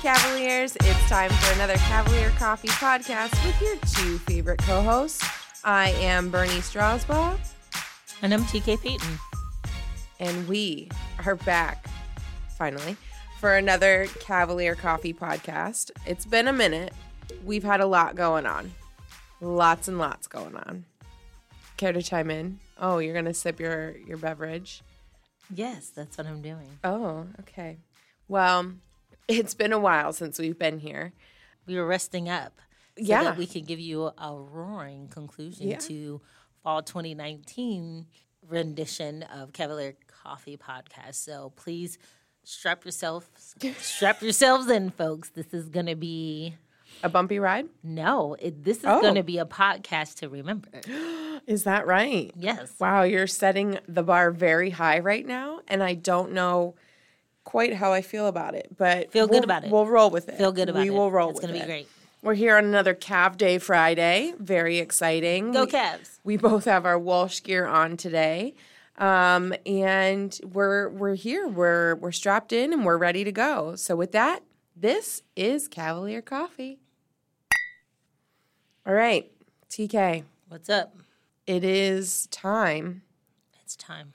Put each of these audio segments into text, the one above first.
Cavaliers. It's time for another Cavalier Coffee podcast with your two favorite co hosts. I am Bernie Strasbaugh, And I'm TK Peyton. and we are back finally for another Cavalier Coffee podcast. It's been a minute. We've had a lot going on, lots and lots going on. Care to chime in? Oh, you're gonna sip your your beverage. Yes, that's what I'm doing. Oh, okay. Well, it's been a while since we've been here. We were resting up so Yeah. that we could give you a roaring conclusion Yeah. to fall 2019 rendition of Cavalier Coffee Podcast. So please strap yourself strap yourselves in, folks. This is gonna be A bumpy ride? no, it, this is Oh. gonna be a podcast to remember. Is that right? Yes. Wow, you're setting the bar very high right now, and I don't know quite how I feel about it, but Feel good we'll- about it. We'll roll with it. Feel good about we it. We will roll It's with gonna it. be great. We're here on another Cav Day Friday. Very exciting. Go We- Cavs. We both have our Walsh gear on today. Um, and we're we're here. We're we're strapped in and we're ready to go. So with that, this is Cavalier Coffee. All right, TK. What's up? It is time It's time.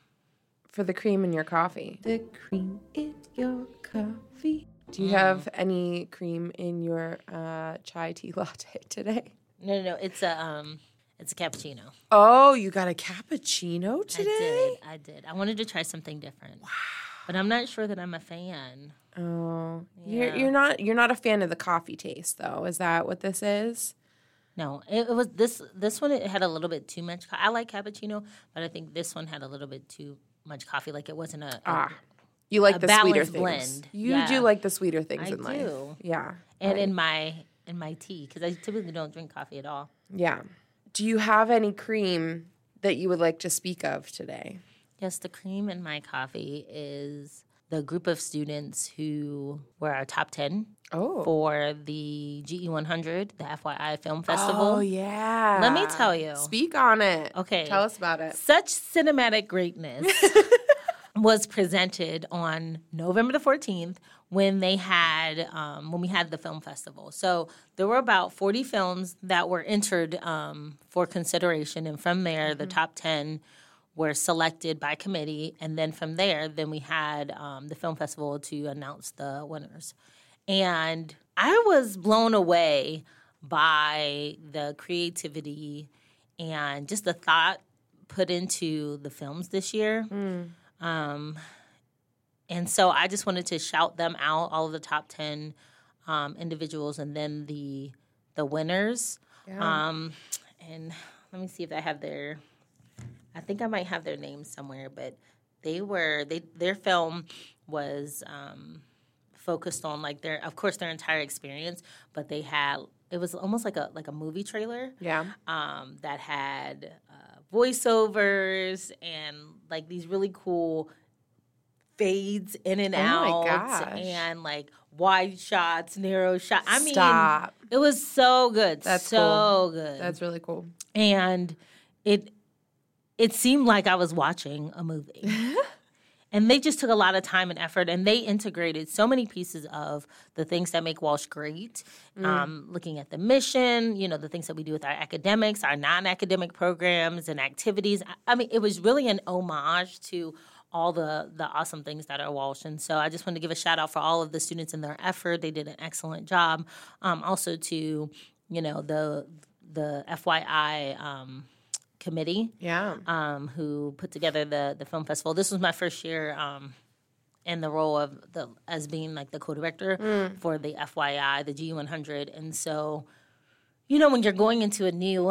For the cream in your coffee. The cream in your coffee. Do you have any cream in your uh, chai tea latte today? No, no, no. It's a um, it's a cappuccino. Oh, you got a cappuccino today? I today? did. I did. I wanted to try something different. Wow. But I'm not sure that I'm a fan. Oh, you're you're not you're not a fan of the coffee taste though. Is that what this is? No, it, it was this this one. It had a little bit too much. I like cappuccino, but I think this one had a little bit too much coffee. Like it wasn't a. Ah, you like the sweeter things. blend. You Yeah. do like the sweeter things I in life. do. Yeah, and in my in my tea because I typically don't drink coffee at all. yeah. Do you have any cream that you would like to speak of today? Yes, the cream in my coffee is the group of students who were our top ten Oh, for the GE 100, the FYI Film Festival. oh yeah. Let me tell you. Speak on it. Okay. tell us about it. Such cinematic greatness was presented on November the 14th when they had um, when we had the film festival. So there were about 40 films that were entered um, for consideration, and from there, the top 10 were selected by committee, and then from there, then we had um, the film festival to announce the winners. And I was blown away by the creativity and just the thought put into the films this year. Um, and so I just wanted to shout them out, all of the top 10 um, individuals, and then the the winners. Um, and let me see if I have their. I think I might have their names somewhere, but they were they their film was um, focused on like their of course their entire experience, but they had it was almost like a like a movie trailer Yeah. um, that had uh, voiceovers and like these really cool fades in and Oh my out gosh. and like wide shots, narrow shots. I mean, Stop. it was so good, That's so cool. good, That's really cool. and it it seemed like I was watching a movie. And they just took a lot of time and effort, and they integrated so many pieces of the things that make Walsh great. Um, looking at the mission, you know, the things that we do with our academics, our non-academic programs and activities. I- mean, it was really an homage to all the the awesome things that are Walsh. And so I just wanted to give a shout out for all of the students and their effort. They did an excellent job. Um, also to you know the the FYI. Um, committee Yeah. um, who put together the the film festival. This was my first year um, in the role of the as being like the co-director for the FYI, the G100, and so you know when you're going into a new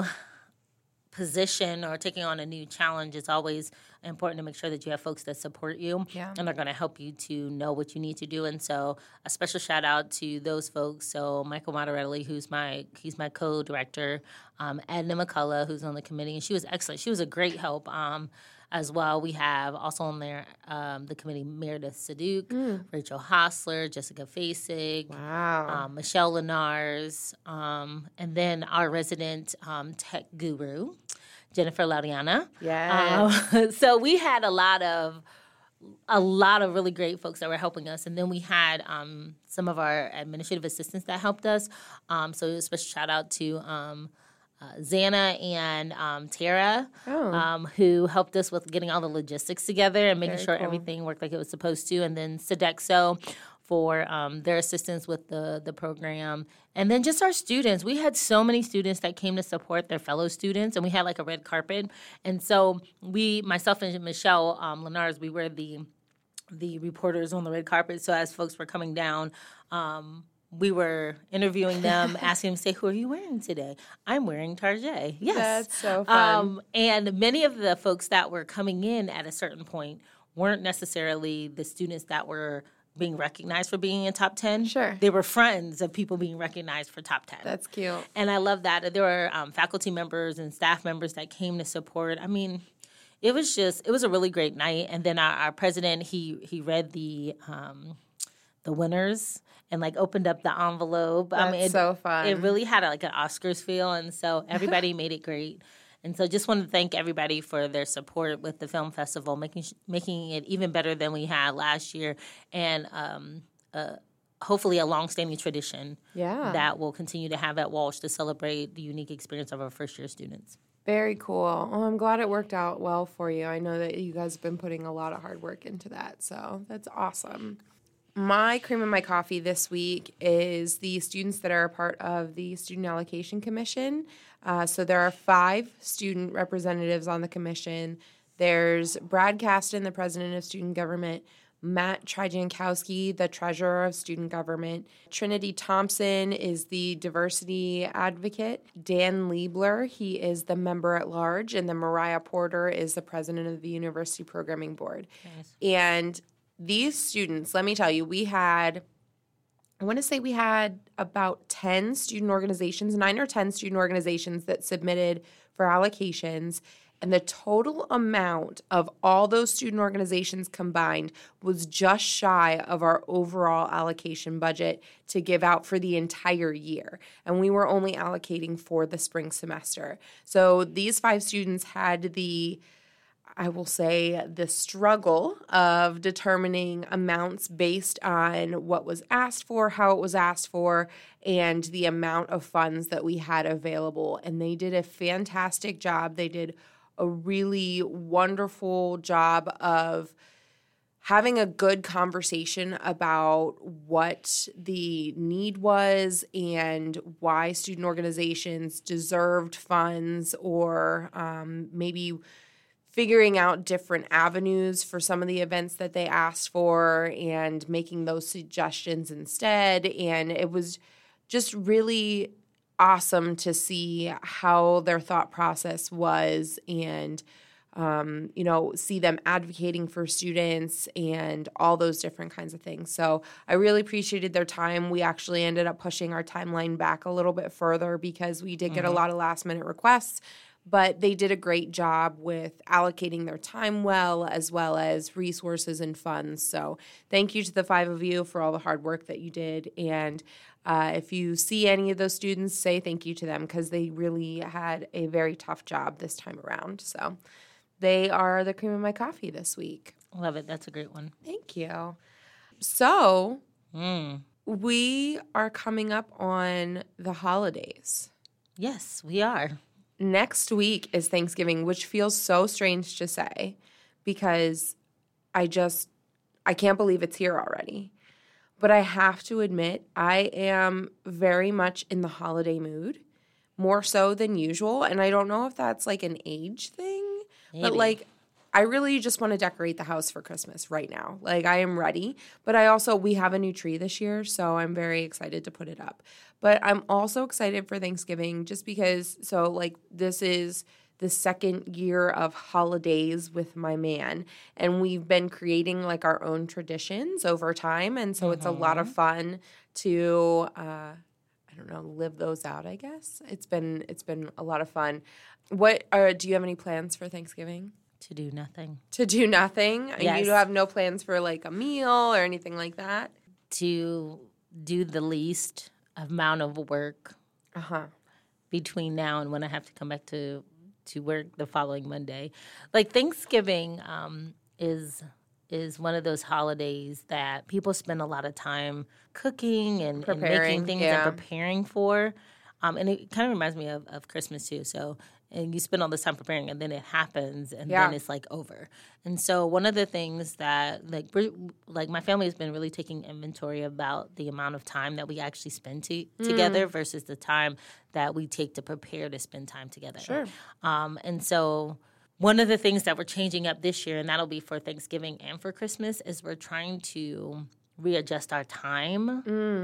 position or taking on a new challenge, it's always important to make sure that you have folks that support you Yeah. and are going to help you to know what you need to do. And so, a special shout out to those folks. So, Michael Moderelli, who's my he's my co-director, um, Edna McCullough, who's on the committee, and she was excellent. She was a great help. Um, as well, we have also on there um, the committee Meredith Saduk, Rachel Hostler, Jessica Fasig, Wow. um, Michelle Lenars, um, and then our resident um, tech guru, Jennifer Laudiana. yeah. Um, so we had a lot of a lot of really great folks that were helping us. And then we had um, some of our administrative assistants that helped us. Um, so a special shout out to um, uh, Xana and um, Tara, Oh. um, who helped us with getting all the logistics together and making Very sure cool. everything worked like it was supposed to. And then Sodexo for um, their assistance with the the program, and then just our students. We had so many students that came to support their fellow students, and we had like a red carpet. And so we, myself and Michelle um, Lenars, we were the the reporters on the red carpet. So as folks were coming down. Um, we were interviewing them, asking them, say, who are you wearing today? I'm wearing Tarjay. Yes. That's so fun. Um, and many of the folks that were coming in at a certain point weren't necessarily the students that were being recognized for being in top 10. Sure. They were friends of people being recognized for top 10. That's cute. And I love that. There were um, faculty members and staff members that came to support. I mean, it was just, it was a really great night. And then our, our president, he he read the um, the winners and like opened up the envelope. I mean, That's it, so fun. It really had a, like an Oscars feel, and so everybody made it great. And so, just want to thank everybody for their support with the film festival, making making it even better than we had last year, and um, uh, hopefully a long-standing tradition Yeah. that we'll continue to have at Walsh to celebrate the unique experience of our first-year students. Very cool. Oh, I'm glad it worked out well for you. I know that you guys have been putting a lot of hard work into that. So that's awesome. My cream in my coffee this week is the students that are a part of the Student Allocation Commission. Uh, so there are five student representatives on the commission. There's Brad Caston, the president of student government, Matt Trijankowski, the treasurer of student government. Trinity Thompson is the diversity advocate. Dan Liebler, he is the member at large. And then Mariah Porter is the president of the University Programming Board. And these students, let me tell you, we had, I want to say we had about 10 student organizations, nine or 10 student organizations that submitted for allocations. And the total amount of all those student organizations combined was just shy of our overall allocation budget to give out for the entire year. And we were only allocating for the spring semester. So these five students had the I will say, the struggle of determining amounts based on what was asked for, how it was asked for, and the amount of funds that we had available. And they did a fantastic job. They did a really wonderful job of having a good conversation about what the need was and why student organizations deserved funds or um, maybe figuring out different avenues for some of the events that they asked for and making those suggestions instead. And it was just really awesome to see how their thought process was and um, you know, see them advocating for students and all those different kinds of things. So I really appreciated their time. We actually ended up pushing our timeline back a little bit further because we did get a lot of last minute requests but they did a great job with allocating their time well as well as resources and funds so thank you to the five of you for all the hard work that you did and uh, if you see any of those students say thank you to them because they really had a very tough job this time around so they are the cream of my coffee this week Love it. That's a great one. thank you so Mm. we are coming up on the holidays Yes, we are. Next week is Thanksgiving, which feels so strange to say because I just I can't believe it's here already. But I have to admit, I am very much in the holiday mood, more so than usual, and I don't know if that's like an age thing, but like I really just want to decorate the house for Christmas right now. Like I am ready, but I also we have a new tree this year, so I'm very excited to put it up. But I'm also excited for Thanksgiving just because so like this is the second year of holidays with my man and we've been creating like our own traditions over time and so it's a lot of fun to uh I don't know, live those out, I guess. It's been it's been a lot of fun. What are do you have any plans for Thanksgiving? To do nothing. To do nothing? Yes. You have no plans for like a meal or anything like that? To do the least amount of work Uh-huh. between now and when I have to come back to to work the following Monday. Like Thanksgiving um, is is one of those holidays that people spend a lot of time cooking and, and Preparing, making things yeah. and preparing for. Um, and it kind of reminds me of, of Christmas too. So, and you spend all this time preparing, and then it happens, and Yeah. then it's like over. And so, one of the things that like like my family has been really taking inventory about the amount of time that we actually spend to, Mm. together versus the time that we take to prepare to spend time together. Sure. Um, and so one of the things that we're changing up this year, and that'll be for Thanksgiving and for Christmas, is we're trying to readjust our time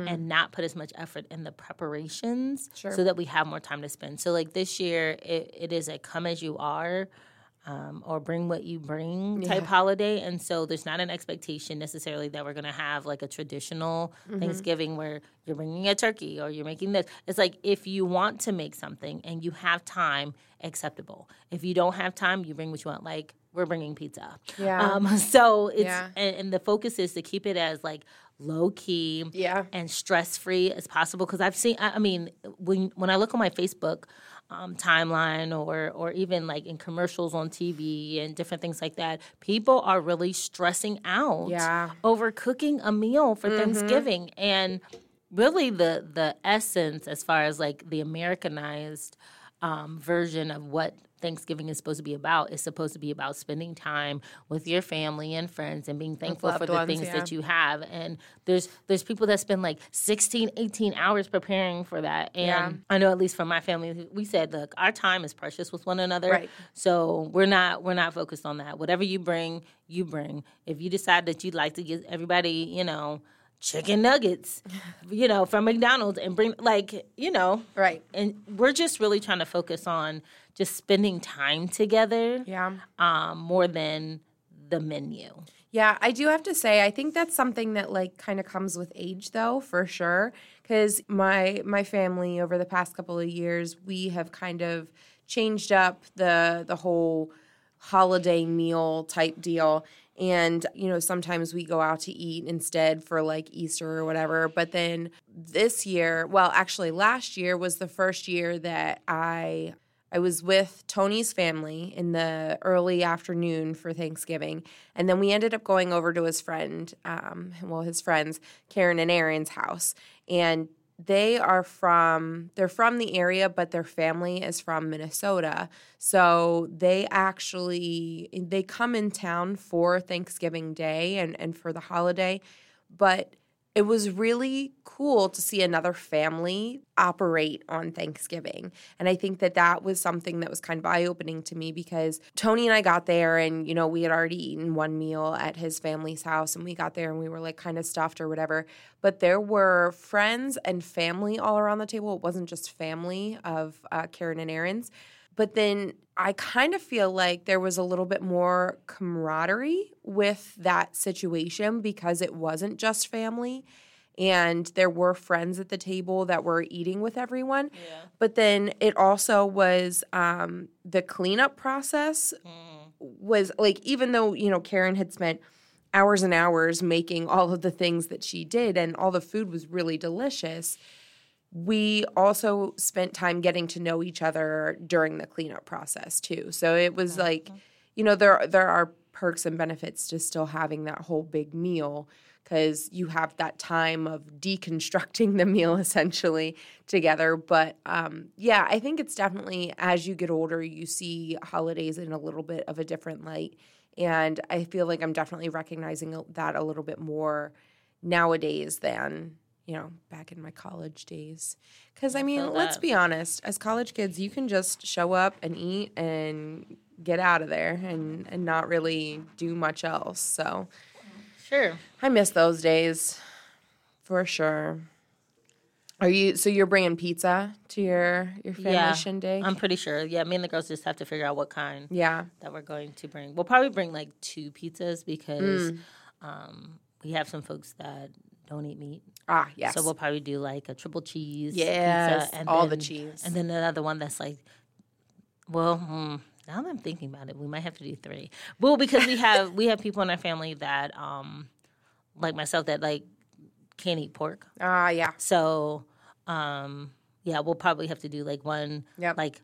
and not put as much effort in the preparations Sure. so that we have more time to spend. So like this year it, it is a come as you are um, or bring what you bring type holiday. And so there's not an expectation necessarily that we're going to have like a traditional Thanksgiving where you're bringing a turkey or you're making this. It's like if you want to make something and you have time, acceptable. If you don't have time, you bring what you want. Like we're bringing pizza. Yeah. Um, so it's, Yeah. and, and the focus is to keep it as like low key Yeah. and stress free as possible. Because I've seen, I I mean, when when I look on my Facebook um, timeline or or even like in commercials on TV and different things like that, people are really stressing out Yeah. Mm-hmm. over cooking a meal for Thanksgiving and really the the essence as far as like the Americanized um, version of what Thanksgiving is supposed to be about is supposed to be about spending time with your family and friends and being thankful for the ones, things yeah. that you have and there's there's people that spend like 16 18 hours preparing for that and Yeah. I know at least for my family we said look our time is precious with one another Right. so we're not we're not focused on that whatever you bring you bring if you decide that you'd like to give everybody you know chicken nuggets you know from McDonald's and bring like you know Right. and we're just really trying to focus on just spending time together Yeah. um, more than the menu. Yeah, I do have to say I think that's something that like kind of comes with age though, for sure, cuz my my family over the past couple of years, we have kind of changed up the the whole holiday meal type deal and you know sometimes we go out to eat instead for like Easter or whatever but then this year well actually last year was the first year that I I was with Tony's family in the early afternoon for Thanksgiving, and then we ended up going over to his friend, um, well, his friends, Karen and Aaron's house, and they are from they're from the area, but their family is from Minnesota, so they actually they come in town for Thanksgiving Day and and for the holiday, but it was really cool to see another family operate on Thanksgiving. And I think that that was something that was kind of eye opening to me because Tony and I got there and, you know, we had already eaten one meal at his family's house and we got there and we were like kind of stuffed or whatever. But there were friends and family all around the table. It wasn't just family of uh, Karen and Aaron's. But then I kind of feel like there was a little bit more camaraderie with that situation because it wasn't just family and there were friends at the table that were eating with everyone. But then it also was um, the cleanup process was like, even though, you know, Karen had spent hours and hours making all of the things that she did and all the food was really delicious we also spent time getting to know each other during the cleanup process too. So it was like, you know, there there are perks and benefits to still having that whole big meal because you have that time of deconstructing the meal essentially together. But um, yeah, I think it's definitely as you get older, you see holidays in a little bit of a different light. And I feel like I'm definitely recognizing that a little bit more nowadays than you know, back in my college days. Because, I mean, let's be honest, as college kids, you can just show up and eat and get out of there and, and not really do much else. So Sure. I miss those days for sure. Are you, so you're bringing pizza to your, your family Yeah. shindig? I'm pretty sure. Yeah, me and the girls just have to figure out what kind yeah. that we're going to bring. We'll probably bring like two pizzas because Mm. um, we have some folks that don't eat meat. Ah, yes. So we'll probably do like a triple cheese Yes, pizza. all the cheese. And then another one that's like, well, hmm, now that I'm thinking about it, we might have to do three. Well, because we have we have people in our family that, um, like myself, that like can't eat pork. Ah, yeah. So, um, yeah, we'll probably have to do like one, Yep. like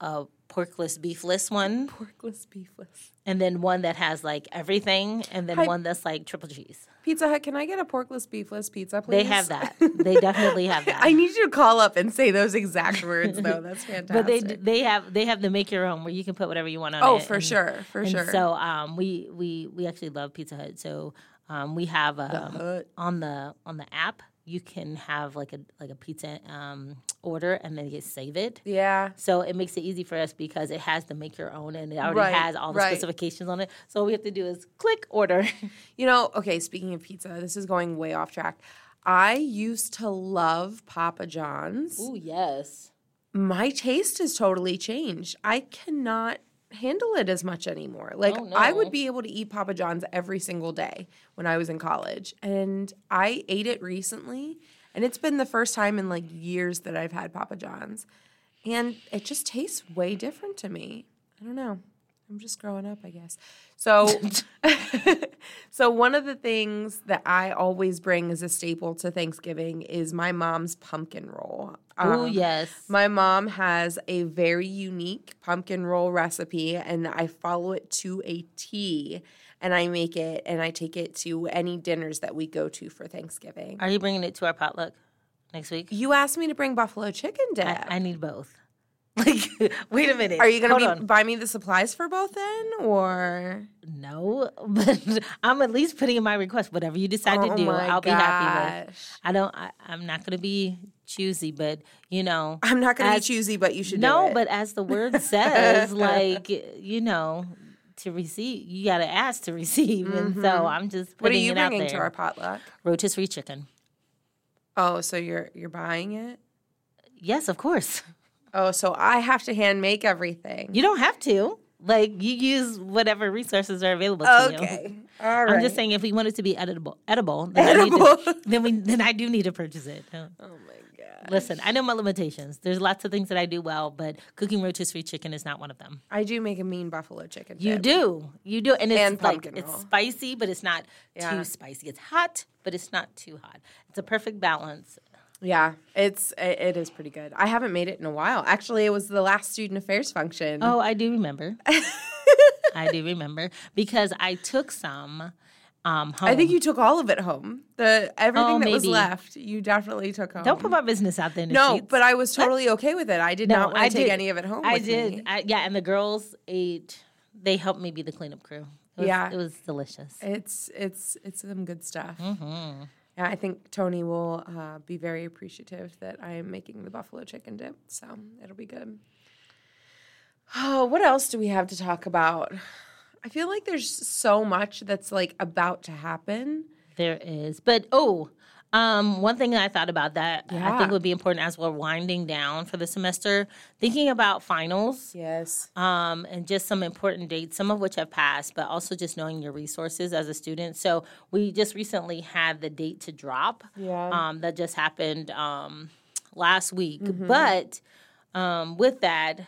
a porkless, beefless one, Porkless, beefless. and then one that has like everything, and then Hi. one that's like triple cheese. Pizza Hut, can I get a porkless, beefless pizza, please? They have that. They definitely have that. I need you to call up and say those exact words, though. That's fantastic. but they they have they have the make your own where you can put whatever you want on oh, it. for and- sure, for and sure. So um, we we we actually love Pizza Hut. So um, we have um, Hut. on the on the app you can have like a like a pizza um, order and then you save it. yeah. So it makes it easy for us because it has the make your own and it already Right, has all the right. specifications on it. So all we have to do is click order. You know, okay, speaking of pizza, this is going way off track. I used to love Papa John's. Oh, yes. My taste has totally changed. I cannot handle it as much anymore. Like Oh, I would be able to eat Papa John's every single day when I was in college. And I ate it recently, and it's been the first time in like years that I've had Papa John's. And it just tastes way different to me. I don't know. I'm just growing up, I guess. So so one of the things that I always bring as a staple to Thanksgiving is my mom's pumpkin roll. Um, yes. my mom has a very unique pumpkin roll recipe, and I follow it to a T. And I make it, and I take it to any dinners that we go to for Thanksgiving. Are you bringing it to our potluck next week? You asked me to bring buffalo chicken dip. I, I need both. Like, wait a minute. Are you Hold on. to buy me the supplies for both then, or No, but I'm at least putting in my request. Whatever you decide Oh to do, I'll be happy with. I don't. I, I'm not going to be choosy, but you know, I'm not going to be choosy, but you should no. But as the word says, like you know, to receive, you got to ask to receive, and so I'm just Mm-hmm. what are you it out bringing to our potluck? Rotisserie chicken. Oh, so you're you're buying it? Yes, of course. Oh, so I have to hand make everything. You don't have to. Like you use whatever resources are available to you. Okay, all right. I'm just saying, if we want it to be edible, edible, then, I need Edible. to, then we then I do need to purchase it. Oh my god. Listen, I know my limitations. There's lots of things that I do well, but cooking rotisserie chicken is not one of them. I do make a mean buffalo chicken. You dip. do, you do, and it's And like pumpkin it's spicy, but it's not Yeah. too spicy. It's hot, but it's not too hot. It's a perfect balance. Yeah, it's it, it is pretty good. I haven't made it in a while. Actually, it was the last student affairs function. Oh, I do remember. I do remember because I took some um, home. I think you took all of it home. The everything Oh, that was left, you definitely took home. don't put my business out there. In the no, streets. but I was totally okay with it. I did not want to I take any of it home. I with did. me. I, yeah, and the girls ate. They helped me be the cleanup crew. It was, Yeah. it was delicious. It's it's it's some good stuff. Mm-hmm. Yeah, I think Tony will uh, be very appreciative that I am making the buffalo chicken dip. So it'll be good. Oh, what else do we have to talk about? I feel like there's so much that's like about to happen. There is, but oh, um, one thing that I thought about that I think would be important as we're winding down for the semester, thinking about finals. Yes. um, and just some important dates, some of which have passed, but also just knowing your resources as a student. So we just recently had the date to drop. Yeah. Um, that just happened um, last week. Mm-hmm. But um, with that,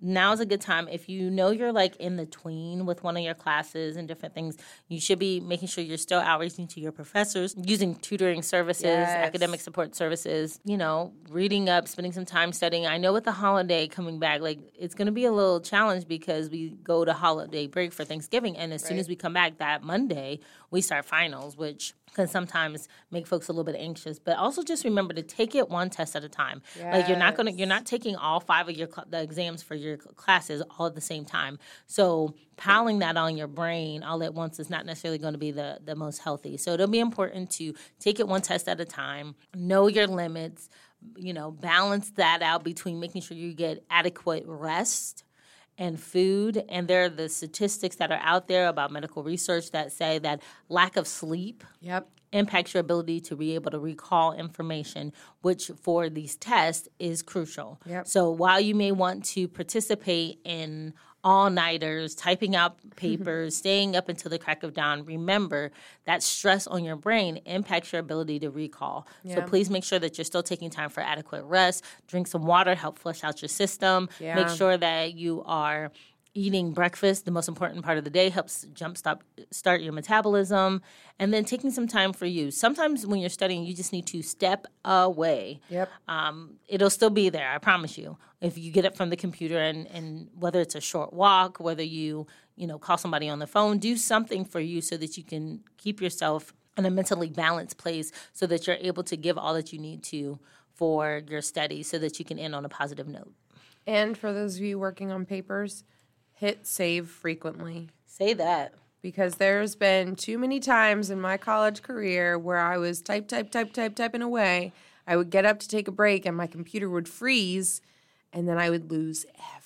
now's a good time. If you know you're like in the tween with one of your classes and different things you should be making sure you're still outreaching to your professors using tutoring services Yes. academic support services you know reading up spending some time studying. I know with the holiday coming back like it's going to be a little challenge because we go to holiday break for thanksgiving and as soon as we come back that monday we start finals which can sometimes make folks a little bit anxious but also just remember to take it one test at a time. Like you're not to you're not taking all five of your cl- the exams for your cl- classes all at the same time. So piling that on your brain all at once is not necessarily going to be the the most healthy. So it'll be important to take it one test at a time know your limits you know balance that out between making sure you get adequate rest and food. And there are the statistics that are out there about medical research that say that lack of sleep Yep. Impacts your ability to be able to recall information, which for these tests is crucial. Yep. So while you may want to participate in all nighters, typing out mm-hmm. papers, staying up until the crack of dawn, remember that stress on your brain impacts your ability to recall. So please make sure that you're still taking time for adequate rest, drink some water, help flush out your system, Yeah. make sure that you are eating breakfast, the most important part of the day, helps jumpstart start your metabolism, and then taking some time for you. Sometimes when you're studying, you just need to step away. Yep. Um, it'll still be there, I promise you. If you get up from the computer and, and whether it's a short walk, whether you you know call somebody on the phone, do something for you so that you can keep yourself in a mentally balanced place, so that you're able to give all that you need to for your studies, so that you can end on a positive note. And for those of you working on papers, hit save frequently Say that. because there's been too many times in my college career where I was type, type, type, type, typing away. I would get up to take a break and my computer would freeze and then I would lose everything.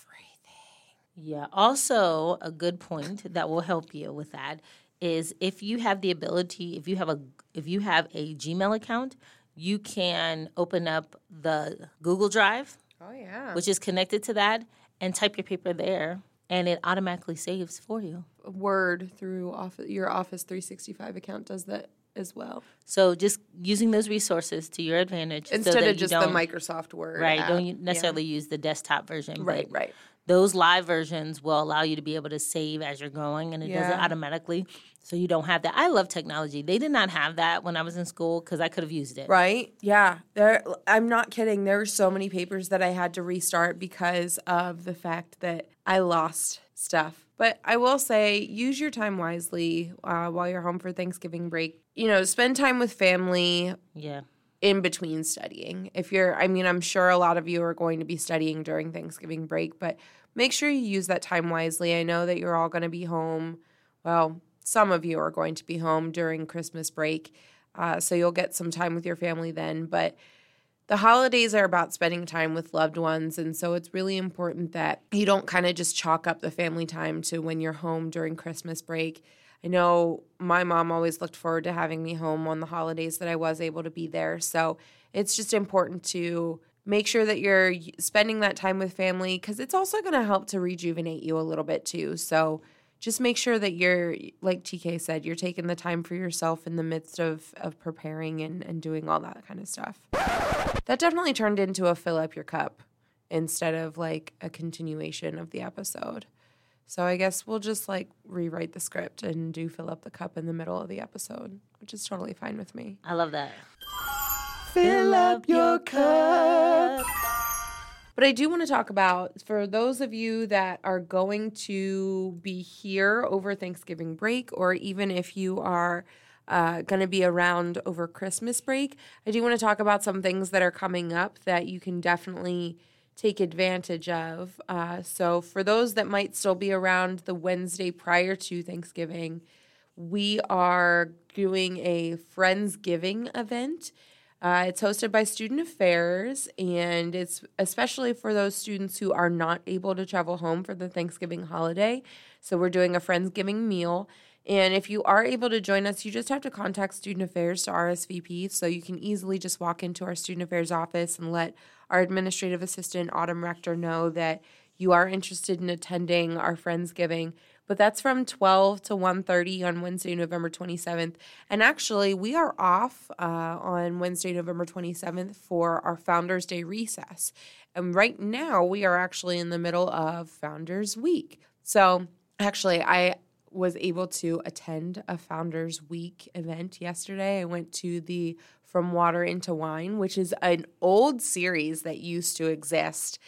Yeah. Also, a good point that will help you with that is if you have the ability, if you have a if you have a Gmail account, you can open up the Google Drive, Oh, yeah. which is connected to that, and type your paper there, and it automatically saves for you. Word through office, your Office 365 account does that as well. So just using those resources to your advantage so Instead that of just the Microsoft Word. right, app. don't you Yeah. necessarily use the desktop version, Right, right. Those live versions will allow you to be able to save as you're going and it does it automatically so you don't have that i love technology they did not have that when i was in school because i could have used it Right? Yeah. There I'm not kidding. There were so many papers that I had to restart because of the fact that I lost stuff. But I will say use your time wisely uh, while you're home for Thanksgiving break. You know, spend time with family yeah in between studying. If you're I mean, I'm sure a lot of you are going to be studying during Thanksgiving break, but make sure you use that time wisely. I know that you're all going to be home. Well, some of you are going to be home during Christmas break. Uh, so you'll get some time with your family then. But the holidays are about spending time with loved ones. And so it's really important that you don't kind of just chalk up the family time to when you're home during Christmas break. I know my mom always looked forward to having me home on the holidays that I was able to be there. So it's just important to make sure that you're spending that time with family because it's also going to help to rejuvenate you a little bit too. So just make sure that you're, like TK said, you're taking the time for yourself in the midst of, of preparing and, and doing all that kind of stuff. That definitely turned into a fill up your cup instead of like a continuation of the episode. So I guess we'll just like rewrite the script and do fill up the cup in the middle of the episode, which is totally fine with me. i love that Fill up your cup. But I do want to talk about for those of you that are going to be here over Thanksgiving break, or even if you are uh, going to be around over Christmas break, I do want to talk about some things that are coming up that you can definitely take advantage of. Uh, so, for those that might still be around the Wednesday prior to Thanksgiving, we are doing a Friendsgiving event. Uh, it's hosted by Student Affairs, and it's especially for those students who are not able to travel home for the Thanksgiving holiday. So, we're doing a Friendsgiving meal. And if you are able to join us, you just have to contact Student Affairs to RSVP. So, you can easily just walk into our Student Affairs office and let our administrative assistant, Autumn Rector, know that you are interested in attending our Friendsgiving but that's from 12 to 1.30 on wednesday november 27th and actually we are off uh, on wednesday november 27th for our founders day recess. And right now we are actually in the middle of founders week. So actually i was able to attend a founders week event yesterday i went to the from water into wine which is an old series that used to exist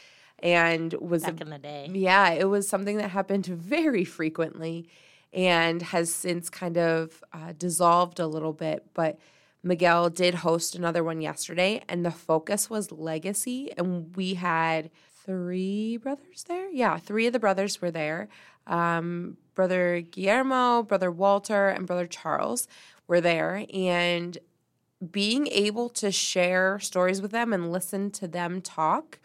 and was back in the day yeah, it was something that happened very frequently and has since kind of uh, dissolved a little bit. But Miguel did host another one yesterday, and the focus was legacy. And we had three brothers there. Yeah, three of the brothers were there. Um, brother Guillermo, brother Walter, and brother Charles were there. And being able to share stories with them and listen to them talk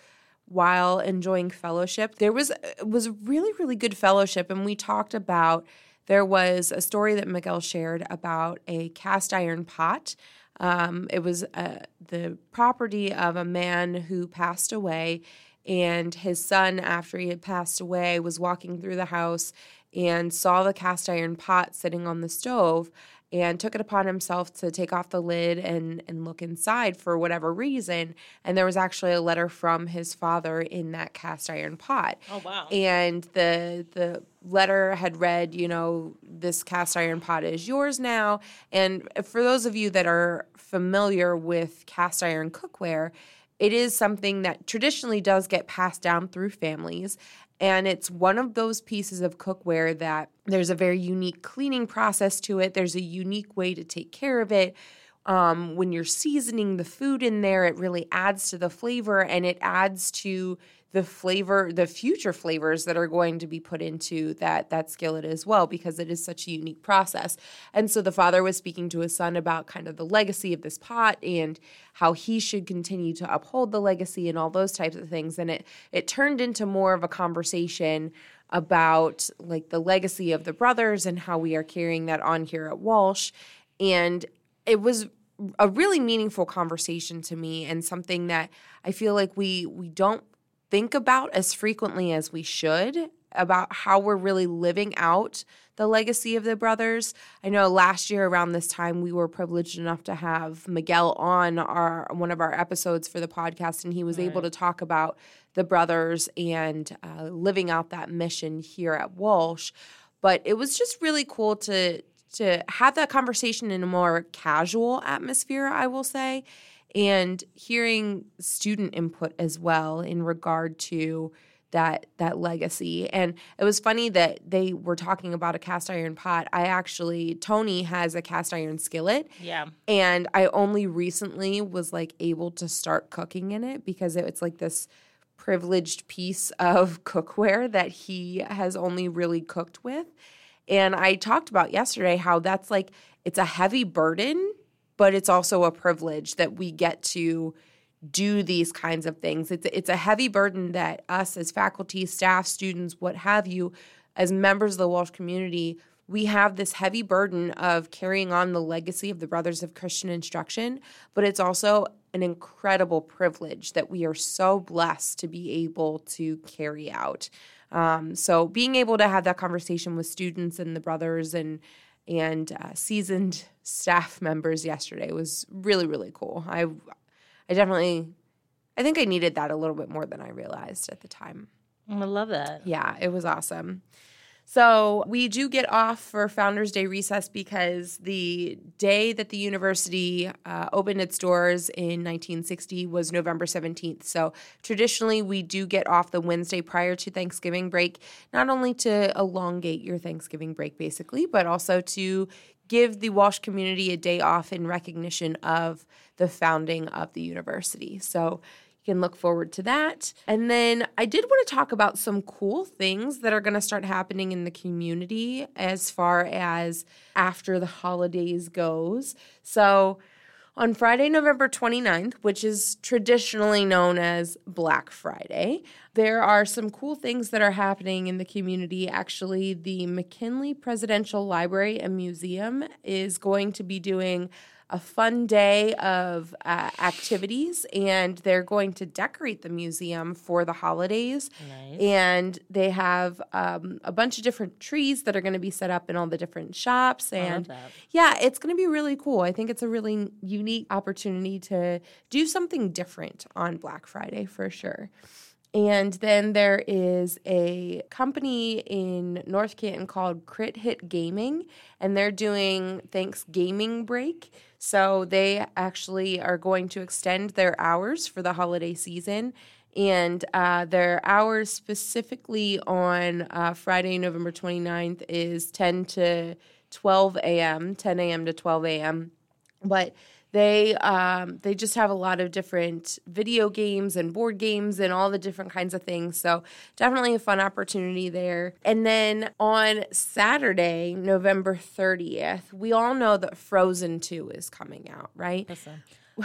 while enjoying fellowship. There was was really really good fellowship, and we talked about. There was a story that Miguel shared about a cast iron pot. Um, it was uh, the property of a man who passed away, and his son, after he had passed away, was walking through the house and saw the cast iron pot sitting on the stove and took it upon himself to take off the lid and and look inside for whatever reason. And there was actually a letter from his father in that cast iron pot. Oh, wow. and the the letter had read you know this cast iron pot is yours now. And for those of you that are familiar with cast iron cookware it is something that traditionally does get passed down through families and it's one of those pieces of cookware that there's a very unique cleaning process to it. There's a unique way to take care of it. Um, when you're seasoning the food in there, it really adds to the flavor and it adds to the flavor, the future flavors that are going to be put into that that skillet as well, because it is such a unique process. And so the father was speaking to his son about kind of the legacy of this pot and how he should continue to uphold the legacy and all those types of things. And it it turned into more of a conversation about like the legacy of the brothers and how we are carrying that on here at Walsh. And it was a really meaningful conversation to me and something that I feel like we we don't think about as frequently as we should about how we're really living out the legacy of the brothers. I know last year around this time we were privileged enough to have Miguel on our one of our episodes for the podcast and he was able to talk about the brothers and uh, living out that mission here at Walsh. But it was just really cool to to have that conversation in a more casual atmosphere, I will say, and hearing student input as well in regard to that that legacy. And it was funny that they were talking about a cast iron pot. I actually Tony has a cast iron skillet. Yeah. And I only recently was like able to start cooking in it because it- it's like this privileged piece of cookware that he has only really cooked with. And I talked about yesterday how that's like it's a heavy burden, but it's also a privilege that we get to do these kinds of things. It's it's a heavy burden that us as faculty, staff, students, what have you, as members of the Walsh community, we have this heavy burden of carrying on the legacy of the Brothers of Christian Instruction, but it's also an incredible privilege that we are so blessed to be able to carry out. Um, so being able to have that conversation with students and the brothers and and uh, seasoned staff members yesterday was really really cool. I I definitely I think I needed that a little bit more than I realized at the time. I love that. Yeah, it was awesome. So we do get off for Founders Day recess because the day that the university uh, opened its doors in 1960 was November 17th. So traditionally, we do get off the Wednesday prior to Thanksgiving break, not only to elongate your Thanksgiving break, basically, but also to give the Walsh community a day off in recognition of the founding of the university. So you can look forward to that. And then I did want to talk about some cool things that are going to start happening in the community as far as after the holidays goes. So on Friday, November 29th, which is traditionally known as Black Friday, there are some cool things that are happening in the community. Actually, the McKinley Presidential Library and Museum is going to be doing a fun day of uh, activities, and they're going to decorate the museum for the holidays. Nice. And they have um, a bunch of different trees that are going to be set up in all the different shops. And yeah, it's going to be really cool. I think it's a really unique opportunity to do something different on Black Friday for sure. And then there is a company in North Canton called Crit Hit Gaming, and they're doing Thanks Gaming break. So they actually are going to extend their hours for the holiday season. And uh, their hours specifically on uh, Friday, November 29th is 10 to 12 a.m., 10 a.m. to 12 a.m. But they um, they just have a lot of different video games and board games and all the different kinds of things. So definitely a fun opportunity there. And then on Saturday, November 30th, we all know that Frozen 2 is coming out, right? Listen.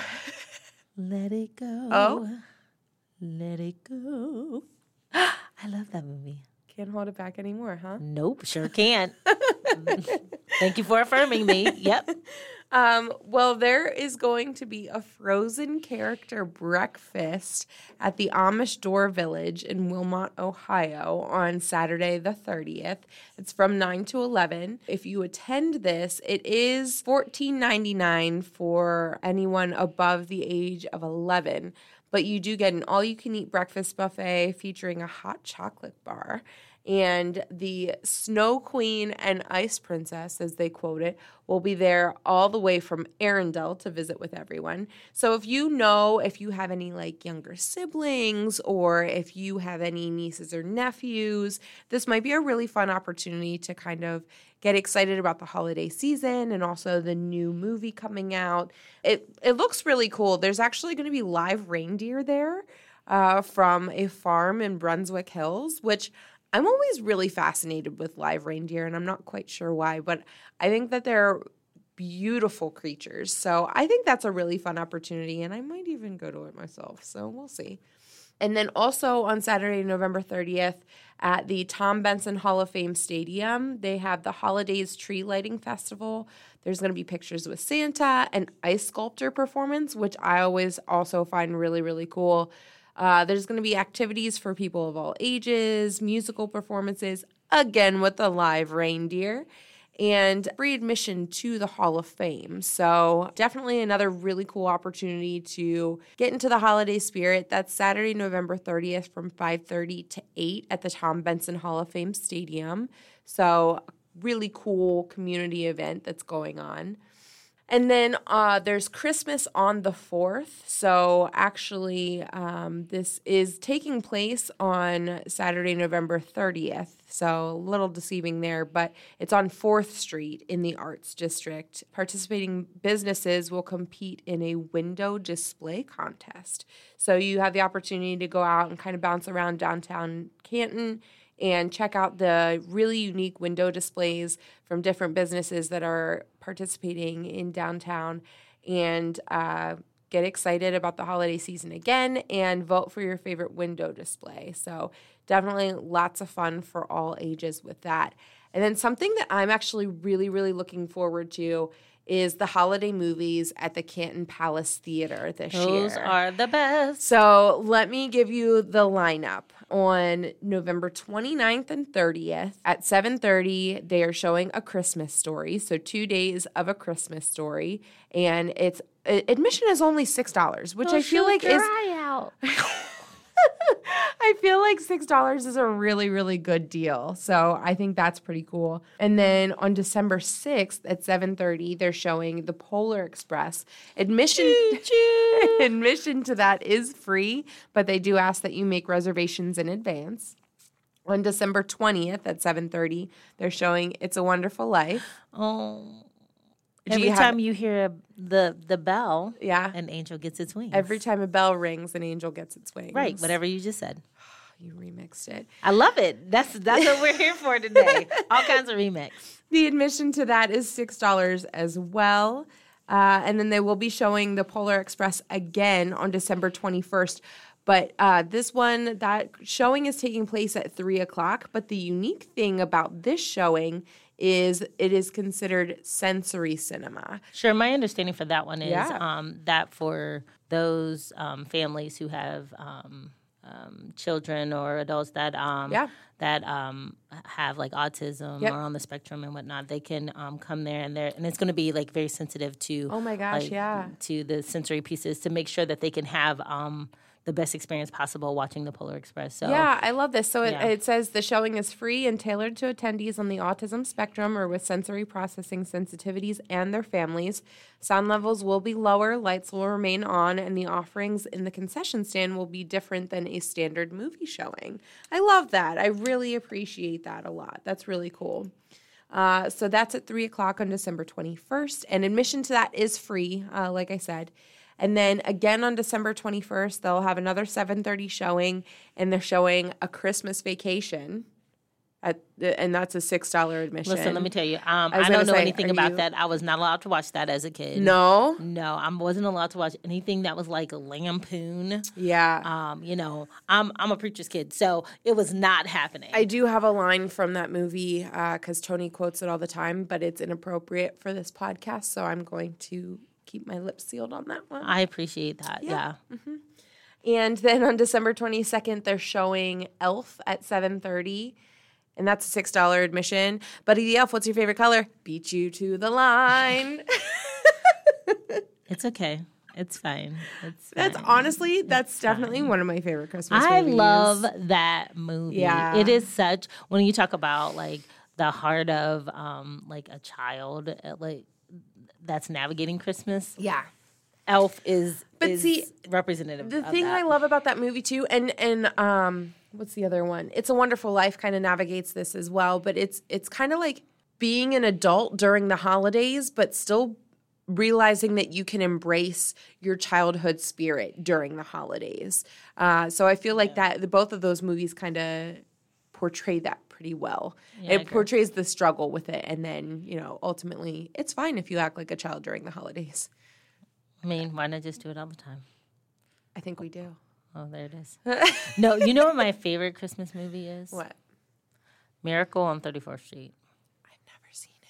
Let it go. Oh. Let it go. I love that movie. Can't hold it back anymore, huh? Nope, sure can't. Thank you for affirming me. Yep. Um, well, there is going to be a frozen character breakfast at the Amish Door Village in Wilmot, Ohio on Saturday the 30th. It's from 9 to 11. If you attend this, it is $14.99 for anyone above the age of 11 but you do get an all you can eat breakfast buffet featuring a hot chocolate bar and the Snow Queen and Ice Princess, as they quote it, will be there all the way from Arendelle to visit with everyone. So if you know if you have any like younger siblings or if you have any nieces or nephews, this might be a really fun opportunity to kind of get excited about the holiday season and also the new movie coming out. It it looks really cool. There's actually going to be live reindeer there uh, from a farm in Brunswick Hills, which I'm always really fascinated with live reindeer, and I'm not quite sure why, but I think that they're beautiful creatures. So I think that's a really fun opportunity, and I might even go to it myself. So we'll see. And then also on Saturday, November 30th, at the Tom Benson Hall of Fame Stadium, they have the Holidays Tree Lighting Festival. There's going to be pictures with Santa, an ice sculptor performance, which I always also find really, really cool. Uh, there's going to be activities for people of all ages, musical performances, again with the live reindeer, and free admission to the Hall of Fame. So, definitely another really cool opportunity to get into the holiday spirit. That's Saturday, November 30th from 5:30 to 8 at the Tom Benson Hall of Fame Stadium. So, really cool community event that's going on. And then uh, there's Christmas on the 4th. So actually, um, this is taking place on Saturday, November 30th. So a little deceiving there, but it's on 4th Street in the Arts District. Participating businesses will compete in a window display contest. So you have the opportunity to go out and kind of bounce around downtown Canton and check out the really unique window displays from different businesses that are participating in downtown and uh, get excited about the holiday season again and vote for your favorite window display. So, definitely lots of fun for all ages with that. And then something that I'm actually really, really looking forward to is the holiday movies at the Canton Palace Theater this Those year. Those are the best. So let me give you the lineup. On November 29th and 30th at 7:30, they are showing a Christmas story. So 2 days of a Christmas story and it's admission is only $6, which I feel like is out. I feel like $6 is a really, really good deal. So I think that's pretty cool. And then on December 6th at 7.30, they're showing the Polar Express. Admission, admission to that is free, but they do ask that you make reservations in advance. On December 20th at 7.30, they're showing It's a Wonderful Life. Oh. Every you time have, you hear the the bell, yeah, an angel gets its wings. Every time a bell rings, an angel gets its wings. Right, whatever you just said. You remixed it. I love it. That's that's what we're here for today. All kinds of remix. The admission to that is six dollars as well. Uh, and then they will be showing the Polar Express again on December 21st. But uh, this one, that showing is taking place at three o'clock. But the unique thing about this showing is it is considered sensory cinema. Sure, my understanding for that one is yeah. um, that for those um, families who have um, um children or adults that um, yeah. that um, have like autism yep. or on the spectrum and whatnot, they can come there and there, and it's going to be like very sensitive to. Oh my gosh! Like, yeah. To the sensory pieces to make sure that they can have the best experience possible watching the Polar Express. So yeah, I love this. So it, yeah. it says the showing is free and tailored to attendees on the autism spectrum or with sensory processing sensitivities and their families. Sound levels will be lower, lights will remain on, and the offerings in the concession stand will be different than a standard movie showing. I love that. I really appreciate that a lot. That's really cool. Uh, so that's at 3 o'clock on December 21st, and admission to that is free, uh, like I said. And then again on December 21st, they'll have another 7:30 showing and they're showing A Christmas Vacation at the, and that's a six dollar admission. Listen, let me tell you. Um, I I, don't know say, anything about you- that. I was not allowed to watch that as a kid. No, No, I wasn't allowed to watch anything that was like a Lampoon. yeah. Um, you know, I'm I'm a preacher's kid, so it was not happening. I do have a line from that movie because Tony quotes it all the time, but it's inappropriate for this podcast, so I'm going to keep my lips sealed on that one. I appreciate that. Yeah. And then on December 22nd, they're showing Elf at 7:30, and that's a six dollar admission. Buddy the Elf, what's your favorite color? Beat you to the line. It's okay. It's fine. It's that's fine. honestly, that's definitely one of my favorite Christmas movies. I movies. love that movie. Yeah. It is such when you talk about like the heart of um like a child like that's navigating Christmas. Yeah. Elf is But is see, representative. The thing that. I love about that movie too, and and um, what's the other one? It's a Wonderful Life kind of navigates this as well, but it's it's kind of like being an adult during the holidays, but still realizing that you can embrace your childhood spirit during the holidays. Uh, so I feel like that the, both of those movies kind of portray that pretty well. Yeah, it portrays the struggle with it, and then you know ultimately it's fine if you act like a child during the holidays. I mean, why not just do it all the time? I think we do. Oh, there it is. no, you know what my favorite Christmas movie is? What? Miracle on 34th Street. I've never seen it.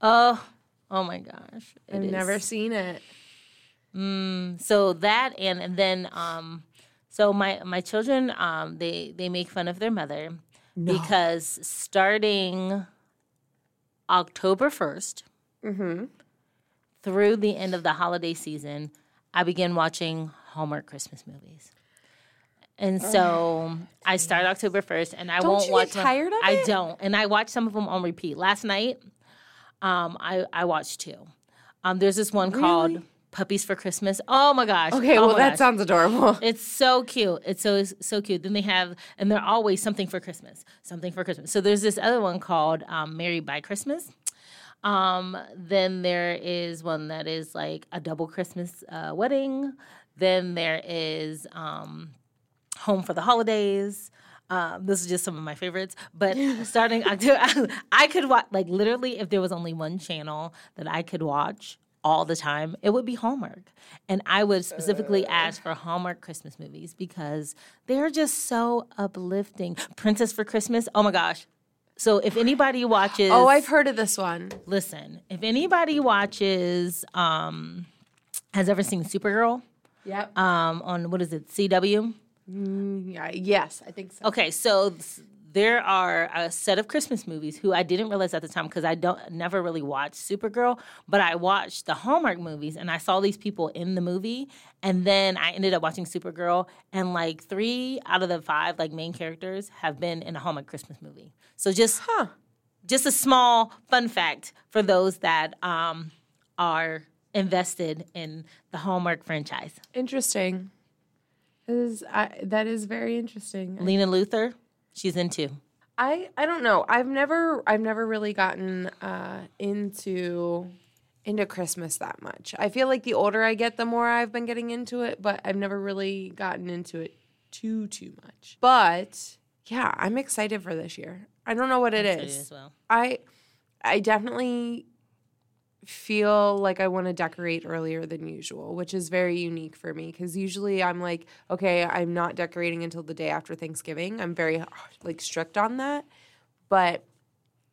Oh, oh my gosh. I've is never seen it. so that and and then um so my my children um they they make fun of their mother because starting October 1st through the end of the holiday season I began watching Hallmark Christmas movies. And so I start October 1st and I Don't won't watch them- tired of I don't. And I watch some of them on repeat. Last night um I I watched two. Um there's this one called Puppies for Christmas. Oh my gosh. Okay, Oh well that gosh. sounds adorable. It's so cute. It's so so cute. Then they have, and they're always something for Christmas, something for Christmas. So there's this other one called um, Married by Christmas. Um, then there is one that is like a double Christmas uh, wedding. Then there is um, Home for the Holidays. Um, this is just some of my favorites. But starting October, I could watch like literally if there was only one channel that I could watch all the time, it would be Hallmark. And I would specifically ask for Hallmark Christmas movies because they're just so uplifting. Princess for Christmas, oh my gosh. So if anybody watches Oh, I've heard of this one. listen, if anybody watches um has ever seen Supergirl Yep. um on what is it, CW? yeah, yes, I think so. Okay, so there are a set of Christmas movies who I didn't realize at the time because I don't never really watched Supergirl, but I watched the Hallmark movies and I saw these people in the movie, and then I ended up watching Supergirl, and like three out of the five like main characters have been in a Hallmark Christmas movie. So just Huh. just a small fun fact for those that um, are invested in the Hallmark franchise. Interesting. That is, I, that is very interesting. Lena Luthor, she's into? I I don't know. I've never I've never really gotten uh, into into Christmas that much. I feel like the older I get, the more I've been getting into it, but I've never really gotten into it too too much. But yeah, I'm excited for this year. I don't know what it is. as well. I I definitely feel like I want to decorate earlier than usual, which is very unique for me because usually I'm like, okay, I'm not decorating until the day after Thanksgiving. I'm very like strict on that, but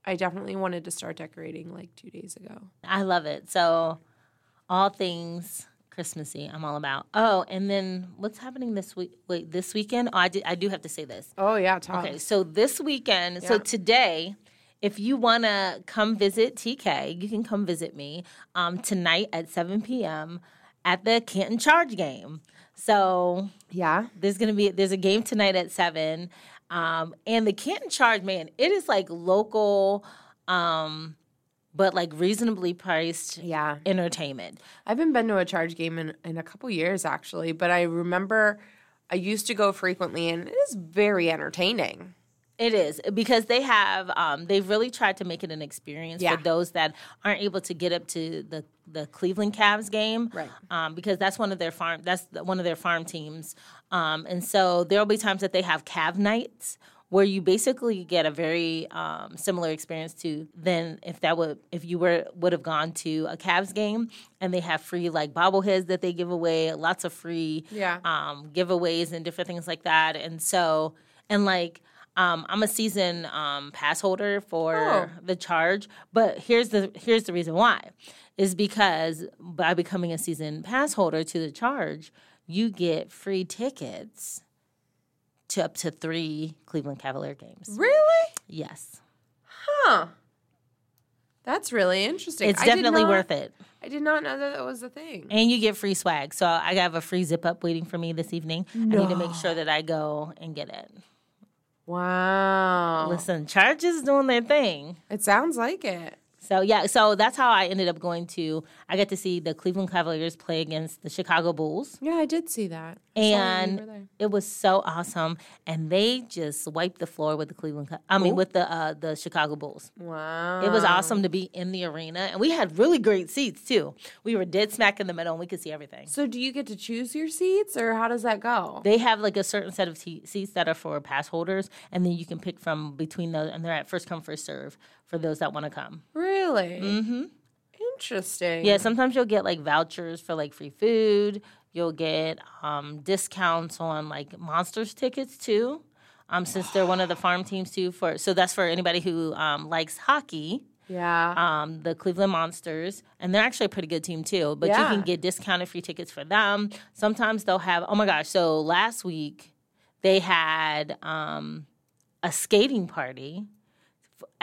I definitely wanted to start decorating like two days ago. I love it. So, all things Christmassy, I'm all about. Oh, and then what's happening this week? Wait, this weekend? Oh, I, did, I do have to say this. Oh yeah, Tom. Okay, so this weekend, so today, if you want to come visit TK, you can come visit me um, tonight at 7 p.m. at the Canton Charge game. So Yeah. there's gonna be there's a game tonight at seven, um, and the Canton Charge, man, it is like local, um, but like reasonably priced Yeah. entertainment. I haven't been to a charge game in, in a couple years actually, but I remember I used to go frequently and it is very entertaining. It is because they have um, they've really tried to make it an experience Yeah. for those that aren't able to get up to the the Cleveland Cavs game, Right. Um, because that's one of their farm that's one of their farm teams, um, and so there'll be times that they have Cav nights where you basically get a very um, similar experience to than if that would if you were would have gone to a Cavs game and they have free like bobbleheads that they give away, lots of free Yeah. um, giveaways and different things like that. And so and like um, I'm a season um, pass holder for Oh. the charge, but here's the here's the reason why is because by becoming a season pass holder to the charge, you get free tickets to up to three Cleveland Cavalier games. Really? Yes, Huh. That's really interesting. it's I definitely not- worth it, I did not know that that was a thing. and you get free swag. So I have a free zip up waiting for me this evening. I need to make sure that I go and get it. Wow. Listen, Charge is doing their thing. It sounds like it. So yeah, so that's how I ended up going to. I got to see the Cleveland Cavaliers play against the Chicago Bulls, Yeah, I did see that. I saw that you and were it was so awesome. And they just wiped the floor with the Cleveland. I mean, with the uh, the Chicago Bulls. wow, It was awesome to be in the arena, and we had really great seats too. We were dead smack in the middle, and we could see everything. So, do you get to choose your seats, or how does that go? They have like a certain set of te- seats that are for pass holders, and then you can pick from between those, and they're at first come first serve for those that want to come. really? Mm-hmm. Interesting. Yeah, sometimes you'll get like vouchers for like free food. You'll get um, discounts on like Monsters tickets too, um, since they're one of the farm teams too. For so that's for anybody who um, likes hockey. Yeah. Um, the Cleveland Monsters, and they're actually a pretty good team too. But you can get discounted free tickets for them. Sometimes they'll have. Oh my gosh! So last week they had um, a skating party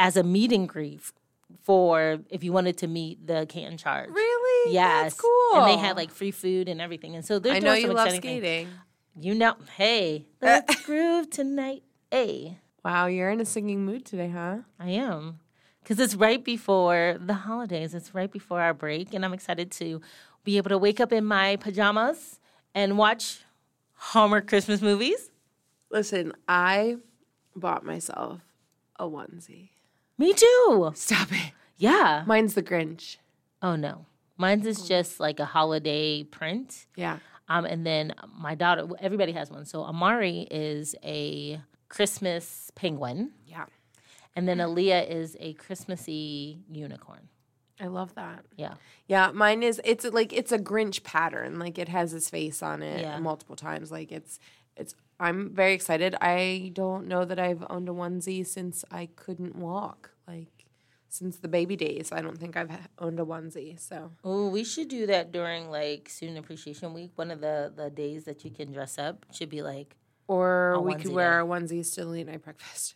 as a meet and greet for if you wanted to meet the Canton Charge. really? Yes, That's cool. And they had like free food and everything, and so they're I doing know some you love things. skating. You know, hey, uh. let's groove tonight. Hey, Wow, you're in a singing mood today, huh? I am. Because it's right before the holidays. It's right before our break. And I'm excited to be able to wake up in my pajamas and watch Hallmark Christmas movies. Listen, I bought myself a onesie. Me too. Stop it. Yeah. Mine's the Grinch. Oh, no. Mine's is just like a holiday print. Yeah. Um, and then my daughter, everybody has one. So Amari is a Christmas penguin. Yeah. And then Aaliyah is a Christmassy unicorn. I love that. Yeah. Yeah, mine is it's like it's a Grinch pattern. Like it has his face on it Yeah. multiple times. Like it's it's I'm very excited. I don't know that I've owned a onesie since I couldn't walk. Like since the baby days, I don't think I've owned a onesie. So Oh, we should do that during like Student Appreciation Week. One of the the days that you can dress up should be like, or we could wear our onesies to the late night breakfast.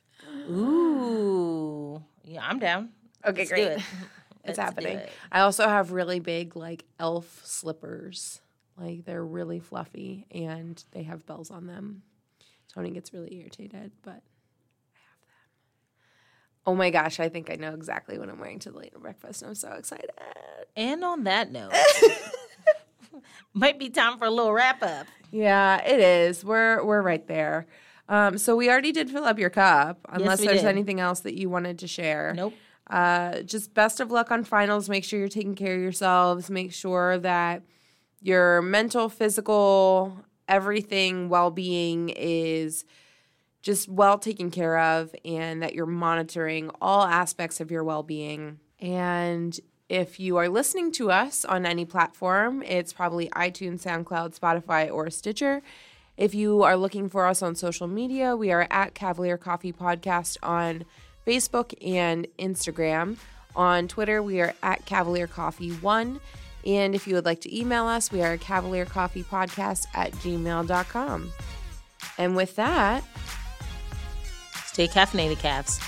ooh, yeah, I'm down. Okay, Let's do great. it. It's happening. it. I also have really big like elf slippers. Like they're really fluffy and they have bells on them. Tony gets really irritated, but I have them. Oh my gosh, I think I know exactly what I'm wearing to the late breakfast. I'm so excited. And on that note, might be time for a little wrap up. Yeah, it is. We're we're right there. Um, so we already did fill up your cup, unless we there's did. anything else that you wanted to share. Nope. Uh, just best of luck on finals. Make sure you're taking care of yourselves. Make sure that your mental, physical, everything, well being is just well taken care of, and that you're monitoring all aspects of your well being. And if you are listening to us on any platform, it's probably iTunes, SoundCloud, Spotify, or Stitcher. If you are looking for us on social media, we are at Cavalier Coffee Podcast on Facebook and Instagram. On Twitter, we are at Cavalier Coffee One. And if you would like to email us, we are Cavalier Coffee Podcast at gmail.com. And with that, Stay caffeinated, calves.